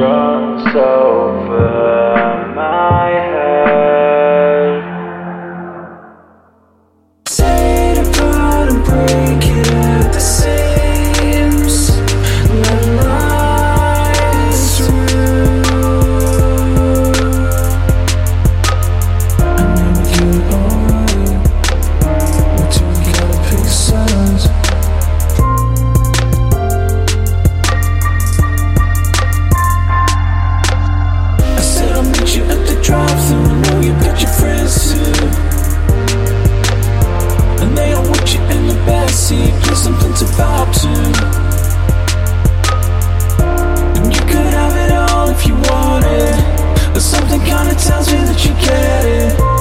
runs over my head. Say it apart and break it Tells me that you get it